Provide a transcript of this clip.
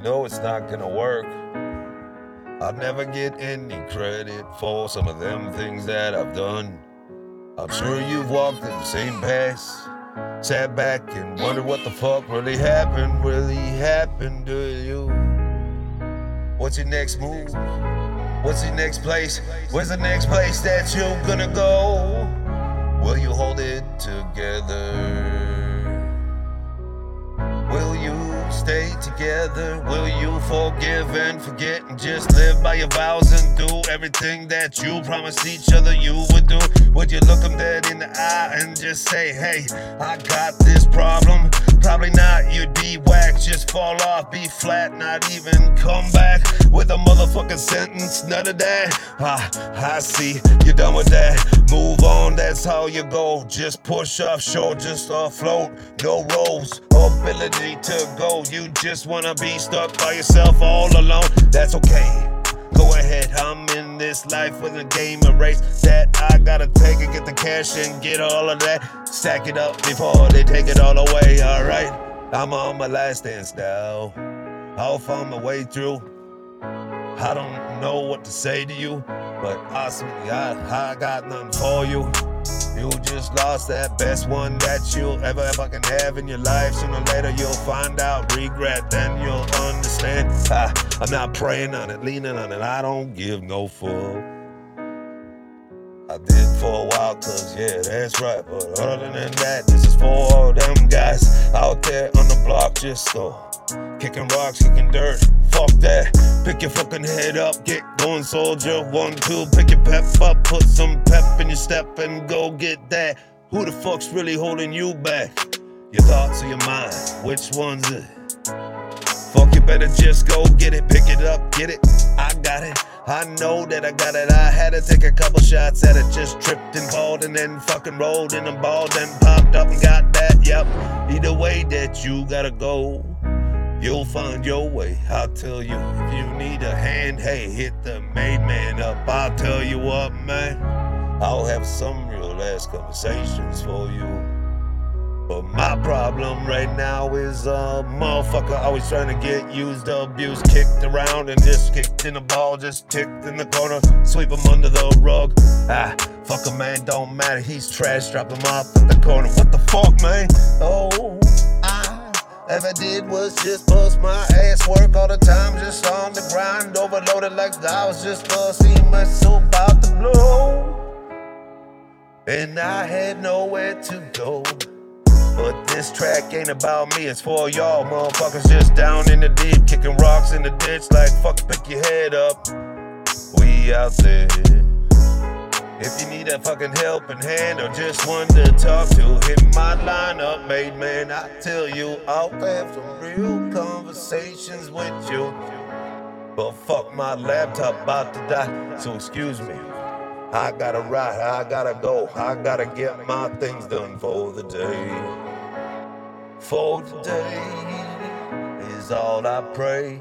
You know it's not gonna work. I'll never get any credit for some of them things that I've done. I'm sure you've walked the same paths, sat back and wondered what the fuck really happened, really happened to you. What's your next move? What's your next place? Where's the next place that you're gonna go? Will you hold it together? Stay together? Will you forgive and forget and just live by your vows and do everything that you promised each other you would do? Would you look them dead in the eye and just say, hey, I got this problem? Probably not, you'd be whack, just fall off, be flat, not even come back with a motherfucking sentence. None of that. Ah, I see, you're done with that. Move on, that's how you go. Just push offshore, just afloat. No roles, ability to go. You just wanna be stuck by yourself all alone. That's okay. Go ahead, I'm in this life with a game of race that I gotta take and get the cash and get all of that. Stack it up before they take it all away, alright? I'm on my last dance now. I'll find my way through. I don't know what to say to you, but ultimately I, I got nothing for you. You just lost that best one that you'll ever fucking have in your life. Sooner or later you'll find out, regret, then you'll understand. I'm not praying on it, leaning on it. I don't give no fuck. I did for a while, cause yeah, that's right. But other than that, this is for all them guys out there on the block, just go. Kicking rocks, kicking dirt, fuck that. Pick your fucking head up, get going, soldier. One, two, pick your pep up, put some pep in your step and go get that. Who the fuck's really holding you back? Your thoughts or your mind? Which one's it? Fuck, you better just go get it, pick it up, get it. I got it. I know that I got it. I had to take a couple shots at it. Just tripped and called and then fucking rolled and then balled and popped up and got that. Yep. Either way that you gotta go, you'll find your way. I'll tell you if you need a hand, hey, hit the Mandman up. I'll tell you what, man. I'll have some real ass conversations for you. But my problem right now is a motherfucker always trying to get used, abused, kicked around, and just kicked in the ball, just kicked in the corner, sweep him under the rug. Ah, fuck a man, don't matter, he's trash, drop him off at the corner. What the fuck, man? I did was just bust my ass, work all the time, just on the grind, overloaded like I was just busting my soul about to blow. And I had nowhere to go. But this track ain't about me, it's for y'all motherfuckers just down in the deep, kicking rocks in the ditch like fuck, pick your head up. We out there. If you need a fucking helping hand or just one to talk to, hit my line up, mate, man. I tell you, I'll have some real conversations with you. But fuck, my laptop about to die, so excuse me. I gotta ride, I gotta go, I gotta get my things done for the day. For today is all I pray.